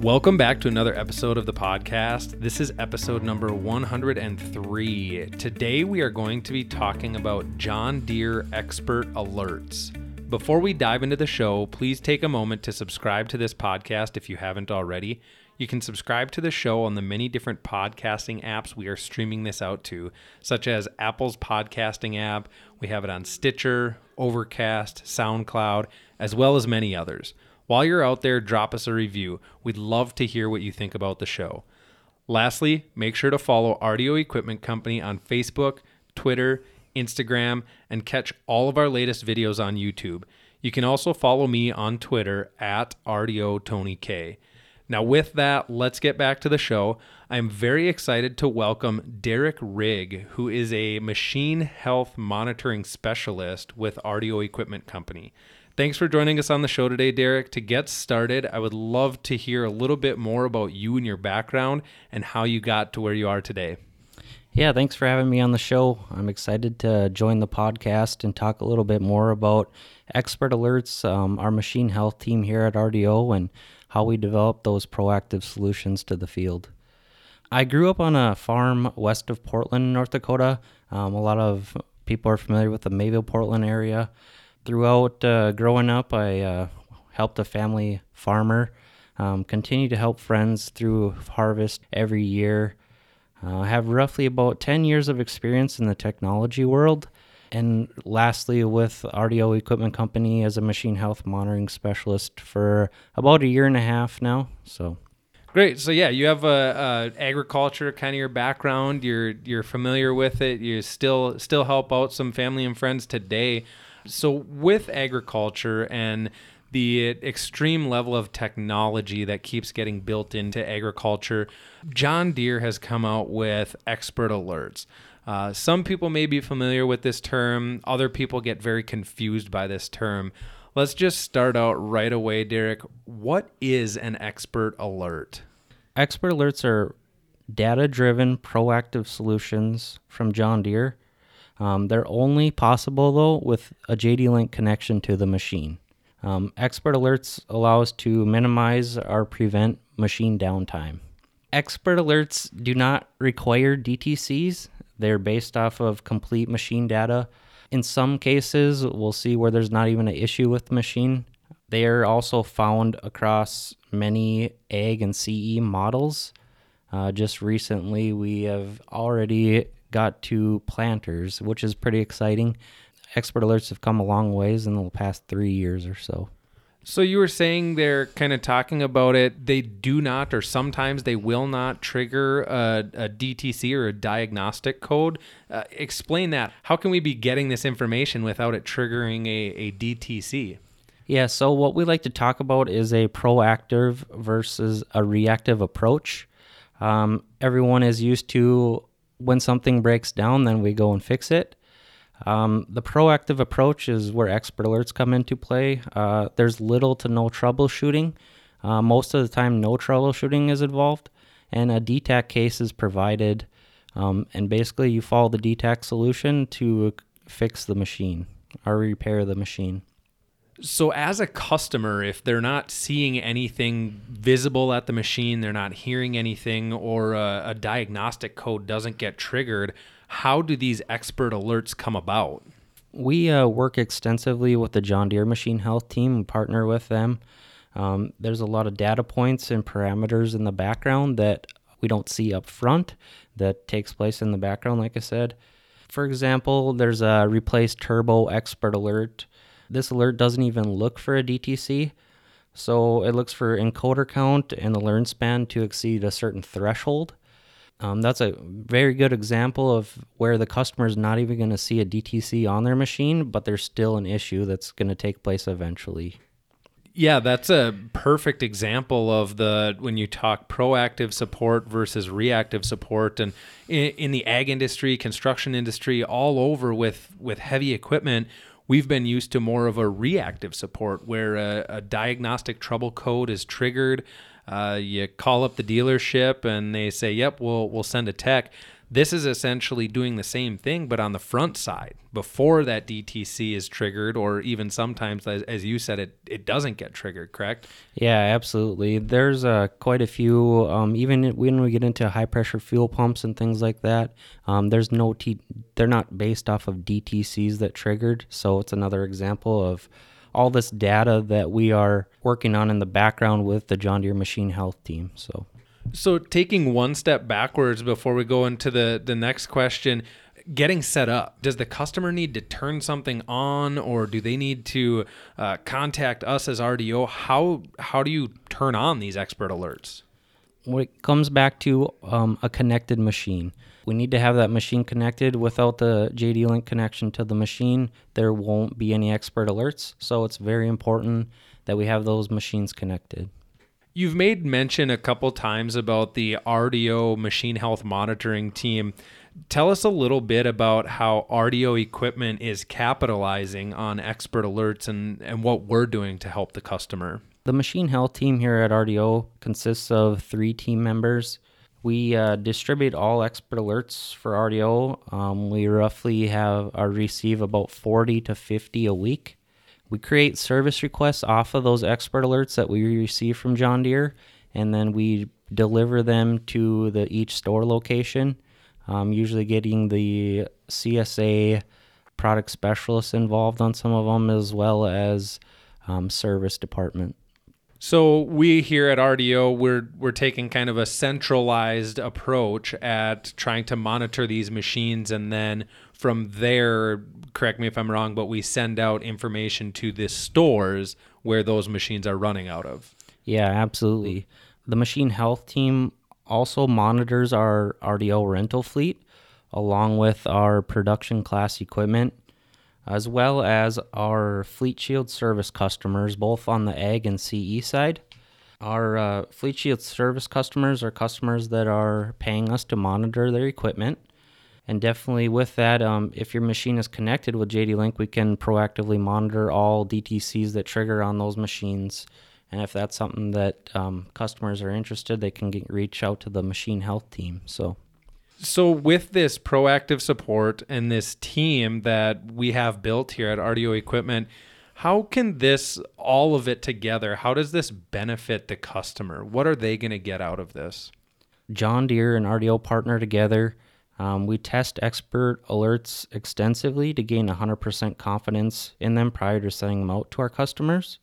Welcome back to another episode of the podcast. This is episode number 103. Today we are going to be talking about John Deere Expert Alerts. Before we dive into the show, please take a moment to subscribe to this podcast if you haven't already. You can subscribe to the show on the many different podcasting apps we are streaming this out to, such as Apple's podcasting app. We have it on Stitcher, Overcast, SoundCloud, as well as many others. While you're out there, drop us a review. We'd love to hear what you think about the show. Lastly, make sure to follow RDO Equipment Company on Facebook, Twitter, Instagram, and catch all of our latest videos on YouTube. You can also follow me on Twitter at RDO Tony K. Now, with that, let's get back to the show. I'm very excited to welcome Derek Rigg, who is a machine health monitoring specialist with RDO Equipment Company. Thanks for joining us on the show today, Derek. To get started, I would love to hear a little bit more about you and your background and how you got to where you are today. Yeah, thanks for having me on the show. I'm excited to join the podcast and talk a little bit more about expert alerts, um, our machine health team here at RDO, and how we develop those proactive solutions to the field. I grew up on a farm west of Portland, North Dakota. Um, a lot of people are familiar with the Mayville, Portland area throughout uh, growing up, I uh, helped a family farmer. Um, continue to help friends through harvest every year. Uh, I have roughly about 10 years of experience in the technology world. And lastly, with RDO Equipment Company as a machine health monitoring specialist for about a year and a half now. So Great. So yeah, you have a, a, agriculture kind of your background. You're you're familiar with it. You still still help out some family and friends today. So, with agriculture and the extreme level of technology that keeps getting built into agriculture, John Deere has come out with expert alerts. Uh, some people may be familiar with this term, other people get very confused by this term. Let's just start out right away, Derek. What is an expert alert? Expert alerts are data driven proactive solutions from John Deere um, they're only possible though with a JD Link connection to the machine. Um, expert alerts allow us to minimize or prevent machine downtime. Expert alerts do not require DTCs. They're based off of complete machine data. In some cases, we'll see where there's not even an issue with the machine. They are also found across many ag and CE models. Uh, just recently, we have already got to planters, which is pretty exciting. Expert alerts have come a long ways in the past three years or so. So you were saying they're kind of talking about it. They do not, or sometimes they will not trigger a, a DTC or a diagnostic code. Uh, explain that. How can we be getting this information without it triggering a, a DTC? Yeah, so what we like to talk about is a proactive versus a reactive approach. Um, everyone is used to when something breaks down, then we go and fix it. Um, the proactive approach is where expert alerts come into play. Uh, there's little to no troubleshooting. Uh, most of the time, no troubleshooting is involved, and a DTAC case is provided. Um, and basically, you follow the DTAC solution to fix the machine or repair the machine. So, as a customer, if they're not seeing anything visible at the machine, they're not hearing anything, or a, a, diagnostic code doesn't get triggered, how do these expert alerts come about? We uh, work extensively with the John Deere Machine Health team, and partner with them. Um, there's a lot of data points and parameters in the background that we don't see up front that takes place in the background, like I said. For example, there's a replace turbo expert alert this alert doesn't even look for a DTC. So it looks for encoder count and the learn span to exceed a certain threshold. Um, that's a very good example of where the customer is not even going to see a DTC on their machine, but there's still an issue that's going to take place eventually. Yeah, that's a perfect example of the when you talk proactive support versus reactive support, and in, in, the ag industry, construction industry, all over with with heavy equipment, we've been used to more of a reactive support where a, a diagnostic trouble code is triggered. Uh, you call up the dealership and they say, "Yep, we'll we'll send a tech." This is essentially doing the same thing, but on the front side before that DTC is triggered, or even sometimes, as, as you said, it, it doesn't get triggered, correct? Yeah, absolutely. There's uh, quite a few, um, even when we get into high pressure fuel pumps and things like that, um, there's no, T- they're not based off of DTCs that triggered. So it's another example of all this data that we are working on in the background with the John Deere Machine Health team. So so taking one step backwards before we go into the the next question, getting set up. Does the customer need to turn something on, or do they need to uh, contact us as RDO? How how do you turn on these expert alerts? When it comes back to um, a connected machine, we need to have that machine connected. Without the JD Link connection to the machine, there won't be any expert alerts. So it's very important that we have those machines connected. You've made mention a couple times about the RDO machine health monitoring team. Tell us a little bit about how RDO equipment is capitalizing on expert alerts and, and what we're doing to help the customer. The machine health team here at RDO consists of three team members. We uh, distribute all expert alerts for RDO. Um, we roughly have or receive about 40 to 50 a week. We create service requests off of those expert alerts that we receive from John Deere, and then we deliver them to the each store location. Um, usually, getting the CSA product specialists involved on some of them, as well as um, service department. So we here at RDO we're we're taking kind of a centralized approach at trying to monitor these machines and then from there correct me if I'm wrong but we send out information to the stores where those machines are running out of. Yeah, absolutely. The machine health team also monitors our RDO rental fleet along with our production class equipment as well as our Fleet Shield service customers, both on the ag and CE side. Our uh, Fleet Shield service customers are customers that are paying us to monitor their equipment. And definitely with that, um, if your machine is connected with JD Link, we can proactively monitor all DTCs that trigger on those machines. And if that's something that um, customers are interested, they can get, reach out to the machine health team. So so with this proactive support and this team that we have built here at RDO Equipment, how can this all of it together? How does this benefit the customer? What are they going to get out of this? John Deere and RDO partner together. Um, we test expert alerts extensively to gain 100% confidence in them prior to sending them out to our customers.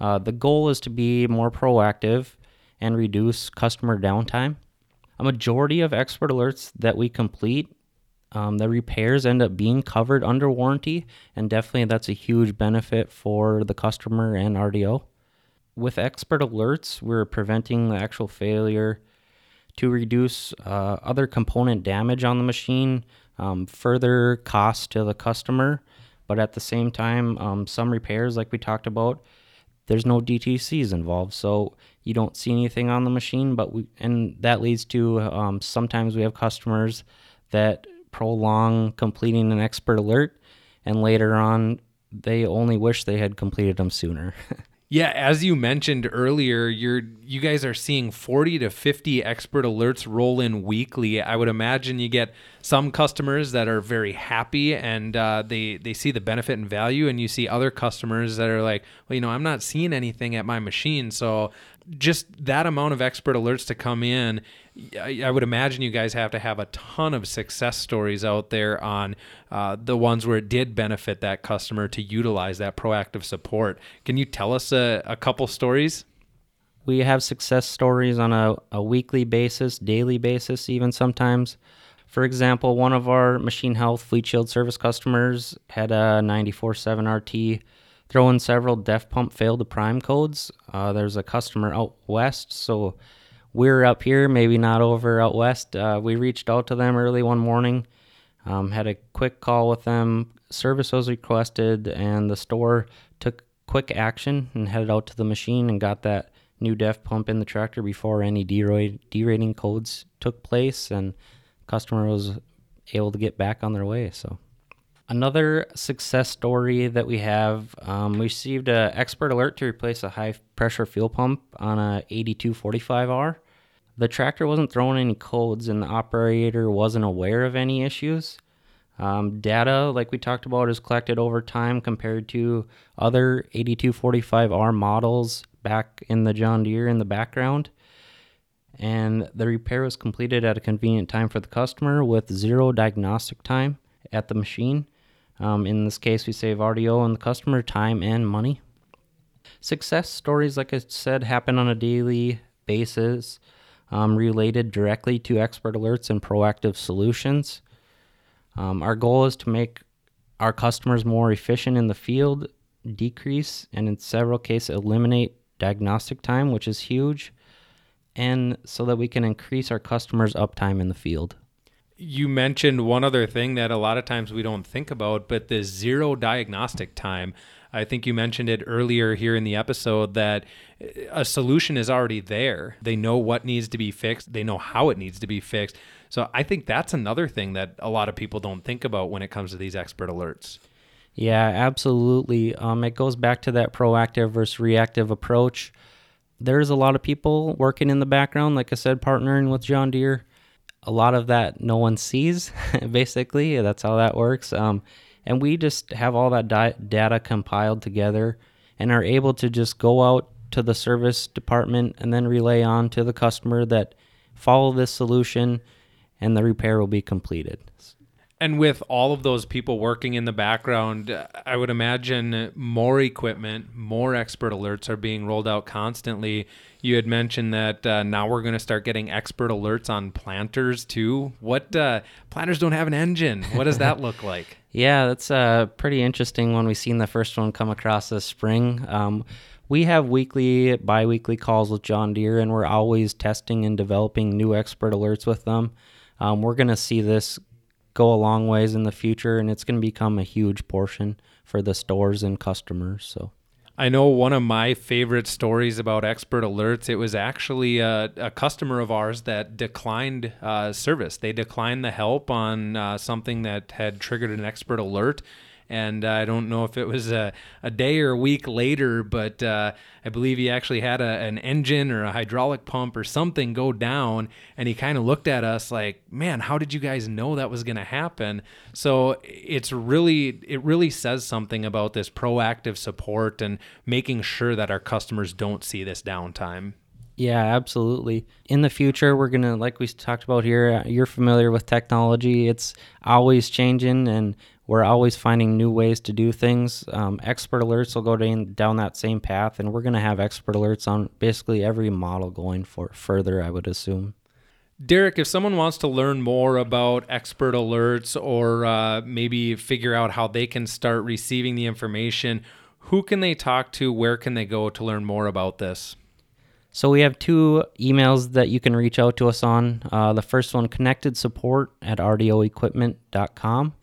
Uh, the goal is to be more proactive and reduce customer downtime a majority of expert alerts that we complete, um, the repairs end up being covered under warranty, and definitely that's a huge benefit for the customer and RDO. With expert alerts, we're preventing the actual failure to reduce uh, other component damage on the machine, um, further cost to the customer, but at the same time, um, some repairs, like we talked about, there's no DTCs involved, so you don't see anything on the machine. But we and that leads to um, sometimes we have customers that prolong completing an expert alert, and later on they only wish they had completed them sooner. Yeah, as you mentioned earlier, you're you guys are seeing 40 to 50 expert alerts roll in weekly. I would imagine you get some customers that are very happy and uh, they they see the benefit and value, and you see other customers that are like, well, you know, I'm not seeing anything at my machine, so just that amount of expert alerts to come in, I, would imagine you guys have to have a ton of success stories out there on uh, the ones where it did benefit that customer to utilize that proactive support. Can you tell us a, a couple stories? We have success stories on a, a weekly basis, daily basis, even sometimes. For example, one of our machine health fleet shield service customers had a 9470RT throwing several def pump failed to prime codes. Uh, there's a customer out west, so we're up here, maybe not over out west. Uh, we reached out to them early one morning, um, had a quick call with them. Service was requested, and the store took quick action and headed out to the machine and got that new def pump in the tractor before any derating codes took place and customer was able to get back on their way so another success story that we have um, we received an expert alert to replace a high pressure fuel pump on a 8245r the tractor wasn't throwing any codes and the operator wasn't aware of any issues um, data, like we talked about, is collected over time compared to other 8245R models back in the John Deere in the background. And the repair was completed at a convenient time for the customer with zero diagnostic time at the machine. Um, in this case, we save RDO and the customer time and money. Success stories, like I said, happen on a daily basis, um, related directly to expert alerts and proactive solutions. Um, our goal is to make our customers more efficient in the field, decrease, and in several cases, eliminate diagnostic time, which is huge, and so that we can increase our customers' uptime in the field. You mentioned one other thing that a lot of times we don't think about, but the zero diagnostic time. I think you mentioned it earlier here in the episode that a solution is already there. They know what needs to be fixed, they know how it needs to be fixed. So I think that's another thing that a lot of people don't think about when it comes to these expert alerts. Yeah, absolutely. Um, it goes back to that proactive versus reactive approach. There's a lot of people working in the background, like I said, partnering with John Deere. A lot of that no one sees, basically. That's how that works. Um, and we just have all that di- data compiled together and are able to just go out to the service department and then relay on to the customer that follow this solution and the repair will be completed. And with all of those people working in the background, I would imagine more equipment, more expert alerts are being rolled out constantly. You had mentioned that uh, now we're going to start getting expert alerts on planters too. What uh, planters don't have an engine? What does that look like? yeah, that's uh, pretty interesting when we seen the first one come across this spring. Um, we have weekly, bi weekly calls with John Deere, and we're always testing and developing new expert alerts with them. Um, we're going to see this go a long ways in the future, and it's going to become a huge portion for the stores and customers. So. I know one of my favorite stories about expert alerts. It was actually a, a customer of ours that declined uh, service. They declined the help on uh, something that had triggered an expert alert, and uh, I don't know if it was a, a day or a week later, but uh, I believe he actually had a, an engine or a hydraulic pump or something go down, and he kind of looked at us like, "Man, how did you guys know that was going to happen?" So it's really it really says something about this proactive support and making sure that our customers don't see this downtime. Yeah, absolutely. In the future, we're going to, like we talked about here, uh, you're familiar with technology. It's always changing, and we're always finding new ways to do things. Um, expert alerts will go down, down that same path, and we're going to have expert alerts on basically every model going for further, I would assume. Derek, if someone wants to learn more about expert alerts or uh, maybe figure out how they can start receiving the information, who can they talk to? Where can they go to learn more about this? So we have two emails that you can reach out to us on. Uh, the first one, connected support at rdoequipment.com.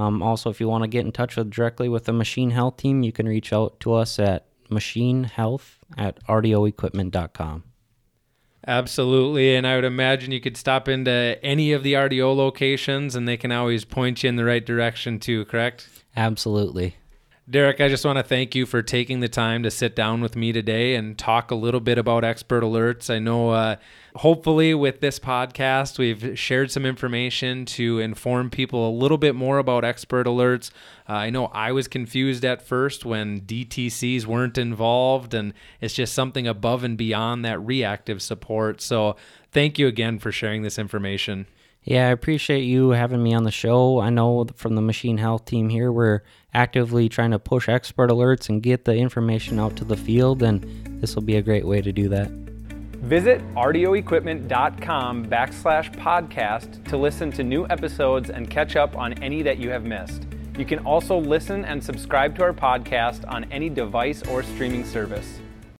Um, also, if you want to get in touch with directly with the Machine Health team, you can reach out to us at machinehealth at rdoequipment.com. Absolutely. And I would imagine you could stop into any of the RDO locations and they can always point you in the right direction too, correct? Absolutely. Derek, I just want to thank you for taking the time to sit down with me today and talk a little bit about expert alerts. I know, uh, hopefully, with this podcast, we've shared some information to inform people a little bit more about expert alerts. Uh, I know I was confused at first when DTCs weren't involved, and it's just something above and beyond that reactive support. So, thank you again for sharing this information. Yeah, I appreciate you having me on the show. I know from the Machine Health team here, we're actively trying to push expert alerts and get the information out to the field, and this will be a great way to do that. Visit rdoequipment.com backslash podcast to listen to new episodes and catch up on any that you have missed. You can also listen and subscribe to our podcast on any device or streaming service.